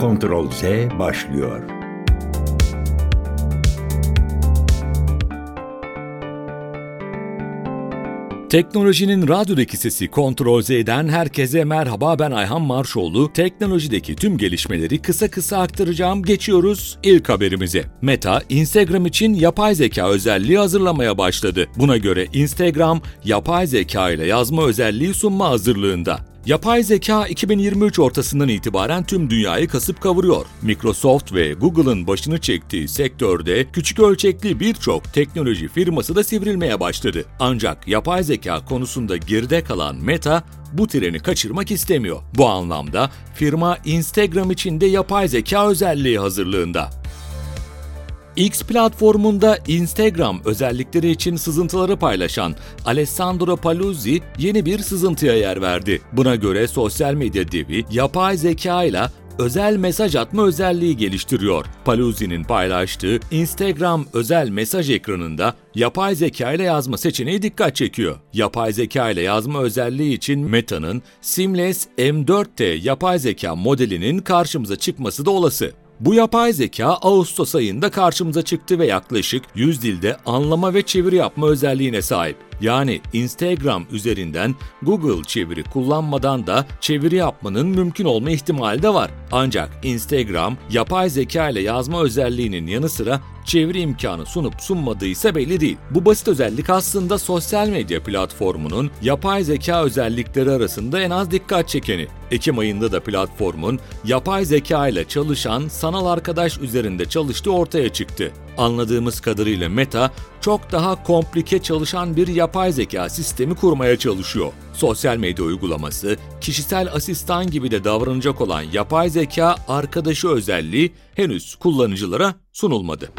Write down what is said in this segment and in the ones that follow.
Ctrl Z başlıyor. Teknolojinin radyodaki sesi Ctrl Z'den herkese merhaba ben Ayhan Marşoğlu. Teknolojideki tüm gelişmeleri kısa kısa aktaracağım. Geçiyoruz ilk haberimize. Meta, Instagram için yapay zeka özelliği hazırlamaya başladı. Buna göre Instagram, yapay zeka ile yazma özelliği sunma hazırlığında. Yapay zeka 2023 ortasından itibaren tüm dünyayı kasıp kavuruyor. Microsoft ve Google'ın başını çektiği sektörde küçük ölçekli birçok teknoloji firması da sivrilmeye başladı. Ancak yapay zeka konusunda geride kalan Meta bu treni kaçırmak istemiyor. Bu anlamda firma Instagram için de yapay zeka özelliği hazırlığında. X platformunda Instagram özellikleri için sızıntıları paylaşan Alessandro Paluzzi yeni bir sızıntıya yer verdi. Buna göre sosyal medya devi yapay zeka ile özel mesaj atma özelliği geliştiriyor. Paluzzi'nin paylaştığı Instagram özel mesaj ekranında yapay zeka ile yazma seçeneği dikkat çekiyor. Yapay zeka ile yazma özelliği için Meta'nın Seamless M4T yapay zeka modelinin karşımıza çıkması da olası. Bu yapay zeka Ağustos ayında karşımıza çıktı ve yaklaşık 100 dilde anlama ve çeviri yapma özelliğine sahip. Yani Instagram üzerinden Google çeviri kullanmadan da çeviri yapmanın mümkün olma ihtimali de var. Ancak Instagram yapay zeka ile yazma özelliğinin yanı sıra çeviri imkanı sunup sunmadıysa belli değil. Bu basit özellik aslında sosyal medya platformunun yapay zeka özellikleri arasında en az dikkat çekeni. Ekim ayında da platformun yapay zeka ile çalışan sanal arkadaş üzerinde çalıştığı ortaya çıktı. Anladığımız kadarıyla Meta çok daha komplike çalışan bir yapay zeka sistemi kurmaya çalışıyor. Sosyal medya uygulaması, kişisel asistan gibi de davranacak olan yapay zeka arkadaşı özelliği henüz kullanıcılara sunulmadı.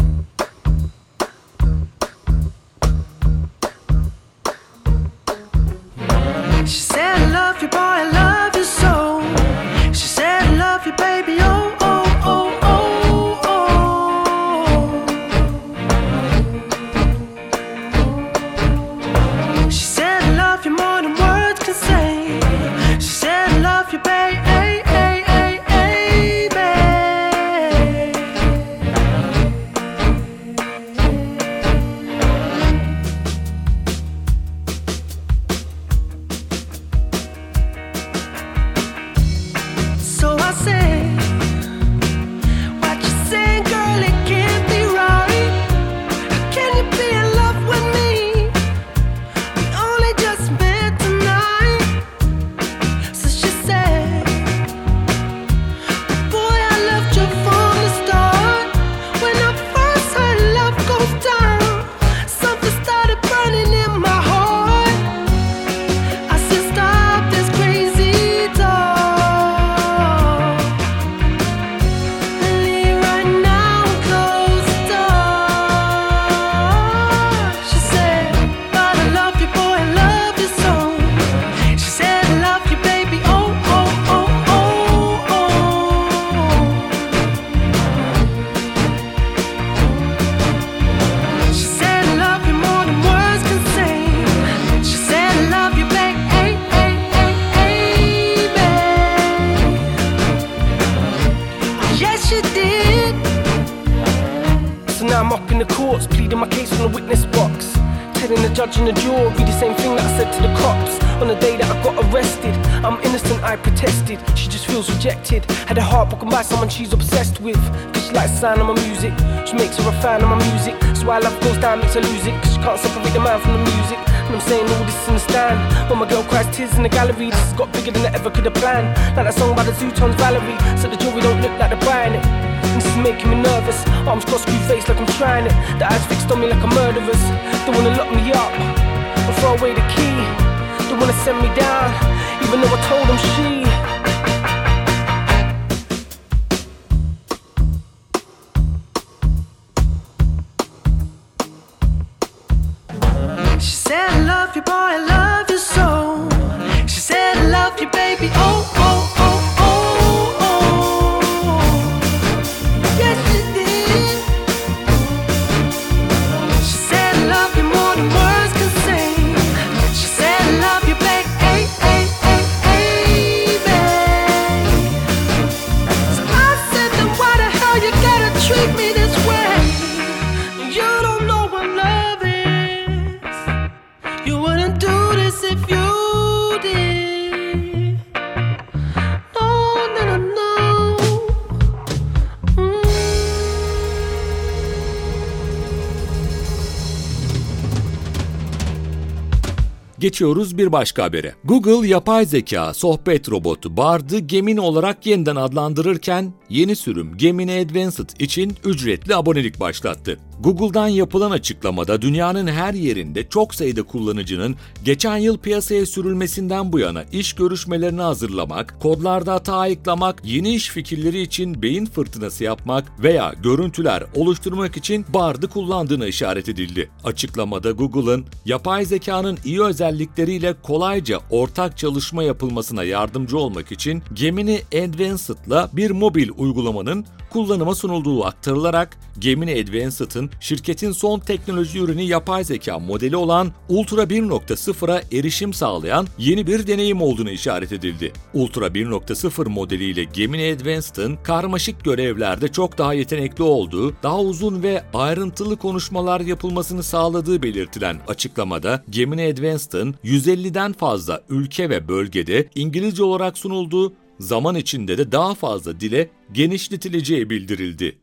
Judge and the jury, the same thing that I said to the cops on the day that I got arrested. I'm innocent, I protested. She just feels rejected. Had a heart broken by someone she's obsessed with. Cause she likes the sound of my music. She makes her a fan of my music. So why love goes down, makes her lose it. Cause she can't separate the man from the music. And I'm saying all this in the stand. When my girl cries tears in the gallery, this has got bigger than I ever could have planned. Like that song by the Zootons Valerie. So the jury don't look like they're buying it. This is making me nervous. Arms crossed, screw face like I'm trying it. The eyes fixed on me like a murderer's. They wanna lock me up or throw away the key. They wanna send me down, even though I told them she. She said, I love you, boy, I love you so. Geçiyoruz bir başka habere. Google yapay zeka sohbet robotu Bard'ı Gemini olarak yeniden adlandırırken yeni sürüm Gemini Advanced için ücretli abonelik başlattı. Google'dan yapılan açıklamada dünyanın her yerinde çok sayıda kullanıcının geçen yıl piyasaya sürülmesinden bu yana iş görüşmelerini hazırlamak, kodlarda hata ayıklamak, yeni iş fikirleri için beyin fırtınası yapmak veya görüntüler oluşturmak için Bard'ı kullandığına işaret edildi. Açıklamada Google'ın yapay zekanın iyi özellikleriyle kolayca ortak çalışma yapılmasına yardımcı olmak için Gemini Advanced'la bir mobil uygulamanın kullanıma sunulduğu aktarılarak Gemini Advanced'ın şirketin son teknoloji ürünü yapay zeka modeli olan Ultra 1.0'a erişim sağlayan yeni bir deneyim olduğunu işaret edildi. Ultra 1.0 modeliyle Gemini Advanced'ın karmaşık görevlerde çok daha yetenekli olduğu, daha uzun ve ayrıntılı konuşmalar yapılmasını sağladığı belirtilen açıklamada Gemini Advanced'ın 150'den fazla ülke ve bölgede İngilizce olarak sunulduğu zaman içinde de daha fazla dile genişletileceği bildirildi.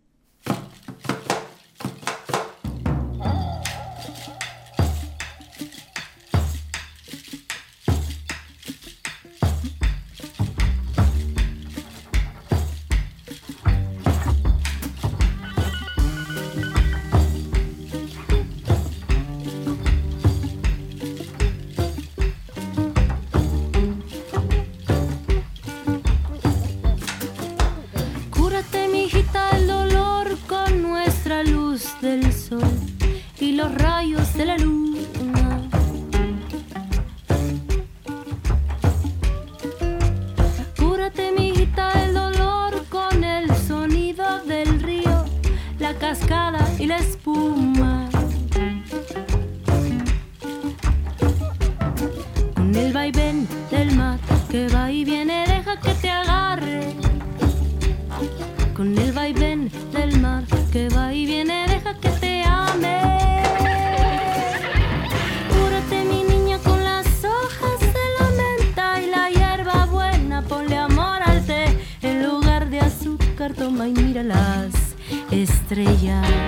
Estrellas.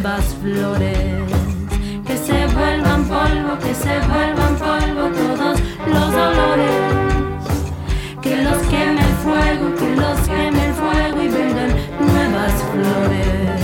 Nuevas flores. Que se vuelvan polvo, que se vuelvan polvo todos los dolores. Que los queme el fuego, que los queme el fuego y vengan nuevas flores.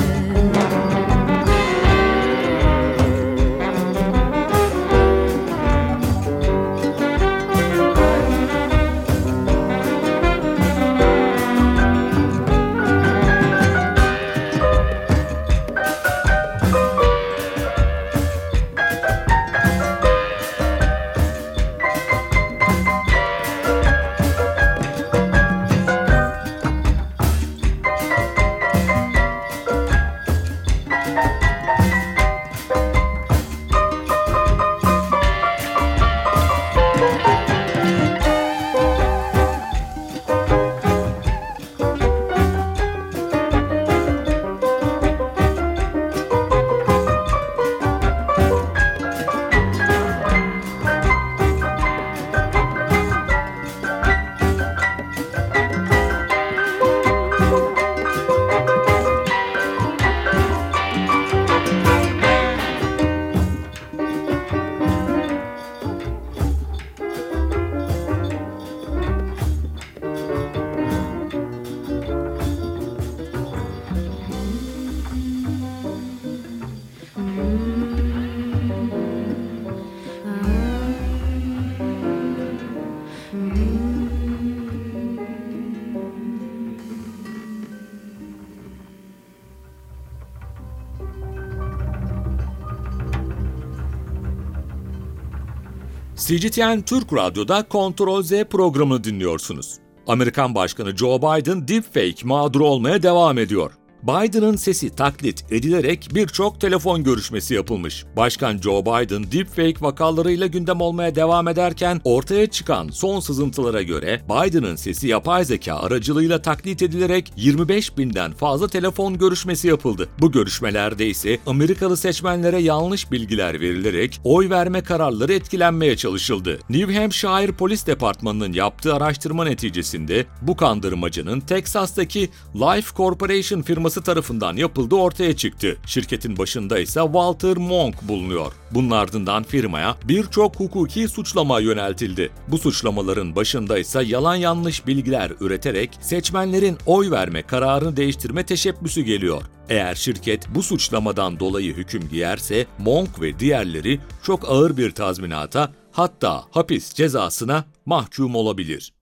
CGTN Türk Radyo'da Kontrol Z programını dinliyorsunuz. Amerikan Başkanı Joe Biden deepfake mağduru olmaya devam ediyor. Biden'ın sesi taklit edilerek birçok telefon görüşmesi yapılmış. Başkan Joe Biden deepfake vakalarıyla gündem olmaya devam ederken ortaya çıkan son sızıntılara göre Biden'ın sesi yapay zeka aracılığıyla taklit edilerek 25 binden fazla telefon görüşmesi yapıldı. Bu görüşmelerde ise Amerikalı seçmenlere yanlış bilgiler verilerek oy verme kararları etkilenmeye çalışıldı. New Hampshire Polis Departmanı'nın yaptığı araştırma neticesinde bu kandırmacının Texas'taki Life Corporation firması tarafından yapıldığı ortaya çıktı. Şirketin başında ise Walter Monk bulunuyor. Bunun ardından firmaya birçok hukuki suçlama yöneltildi. Bu suçlamaların başında ise yalan yanlış bilgiler üreterek seçmenlerin oy verme kararını değiştirme teşebbüsü geliyor. Eğer şirket bu suçlamadan dolayı hüküm giyerse Monk ve diğerleri çok ağır bir tazminata hatta hapis cezasına mahkum olabilir.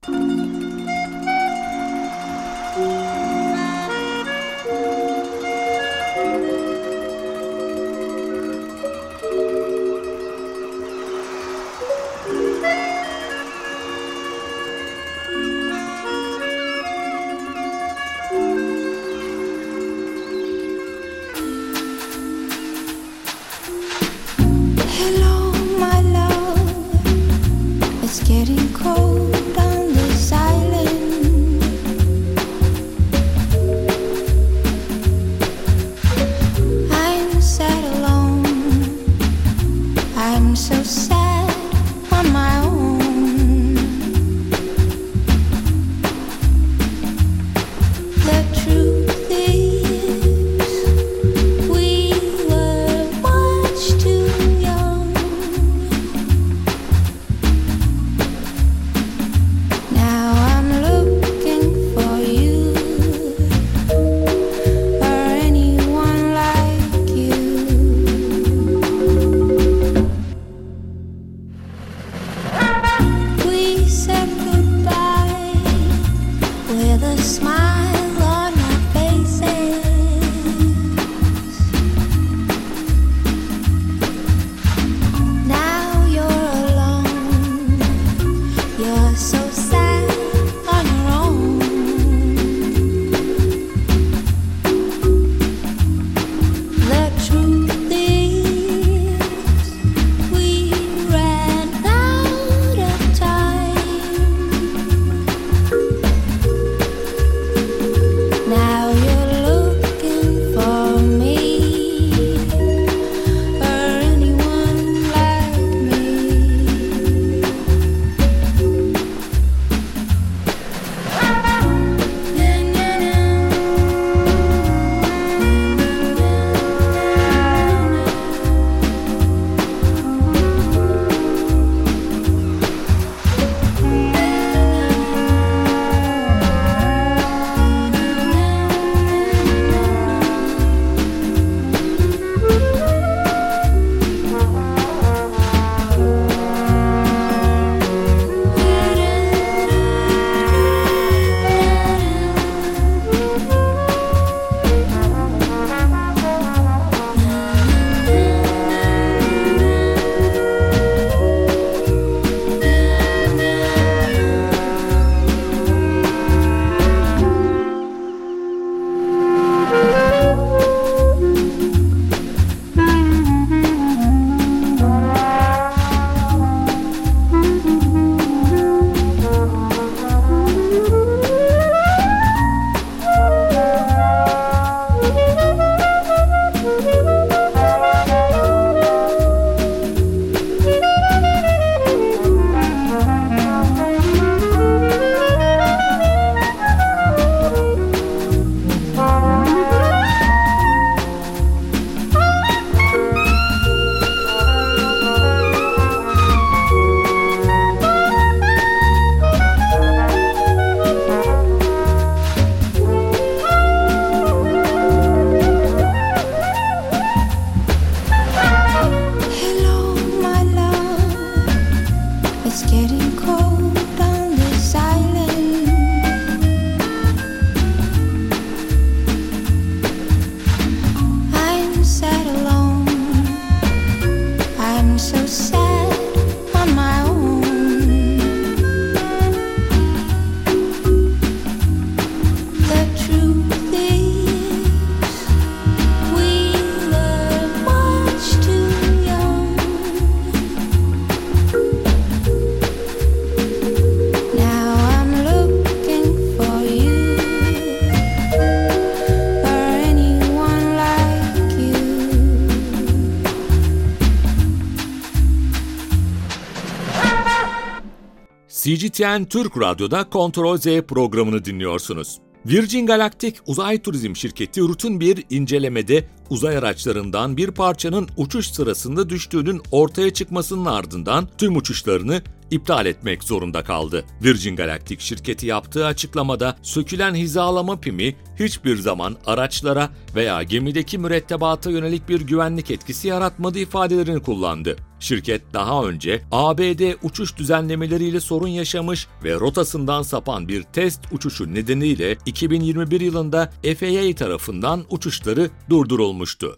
CGTN Türk Radyo'da Kontrol Z programını dinliyorsunuz. Virgin Galactic Uzay Turizm Şirketi rutin bir incelemede uzay araçlarından bir parçanın uçuş sırasında düştüğünün ortaya çıkmasının ardından tüm uçuşlarını iptal etmek zorunda kaldı. Virgin Galactic şirketi yaptığı açıklamada sökülen hizalama pimi hiçbir zaman araçlara veya gemideki mürettebata yönelik bir güvenlik etkisi yaratmadı ifadelerini kullandı. Şirket daha önce ABD uçuş düzenlemeleriyle sorun yaşamış ve rotasından sapan bir test uçuşu nedeniyle 2021 yılında FAA tarafından uçuşları durdurulmuştu. мы что,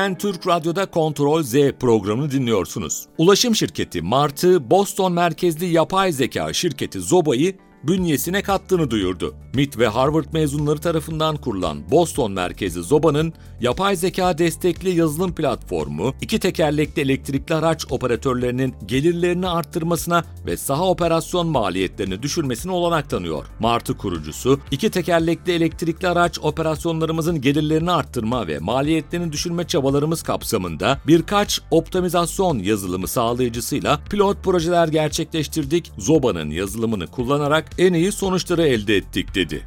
CGTN Türk Radyo'da Kontrol Z programını dinliyorsunuz. Ulaşım şirketi Martı, Boston merkezli yapay zeka şirketi Zoba'yı bünyesine kattığını duyurdu. MIT ve Harvard mezunları tarafından kurulan Boston merkezi Zoba'nın yapay zeka destekli yazılım platformu, iki tekerlekli elektrikli araç operatörlerinin gelirlerini arttırmasına ve saha operasyon maliyetlerini düşürmesine olanak tanıyor. Martı kurucusu, iki tekerlekli elektrikli araç operasyonlarımızın gelirlerini arttırma ve maliyetlerini düşürme çabalarımız kapsamında birkaç optimizasyon yazılımı sağlayıcısıyla pilot projeler gerçekleştirdik. Zoba'nın yazılımını kullanarak en iyi sonuçları elde ettik dedi.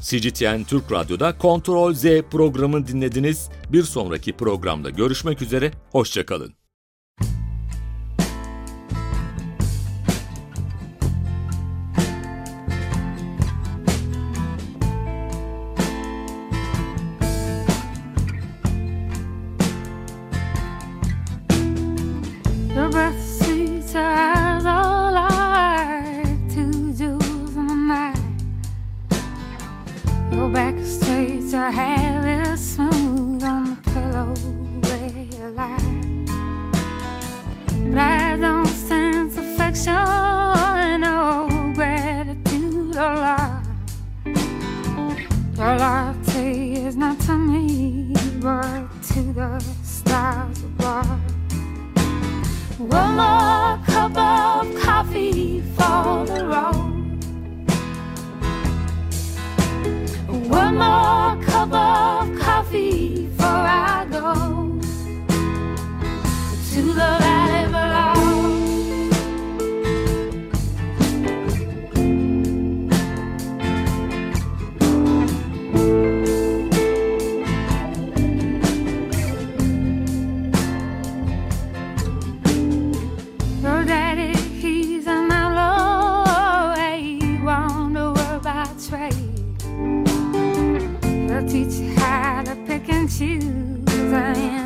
CGTN Türk Radyo'da Kontrol Z programını dinlediniz. Bir sonraki programda görüşmek üzere, hoşçakalın. hands. Teach you how to pick and choose. and how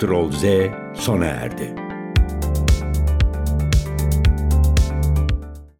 Kontrol Z sona erdi.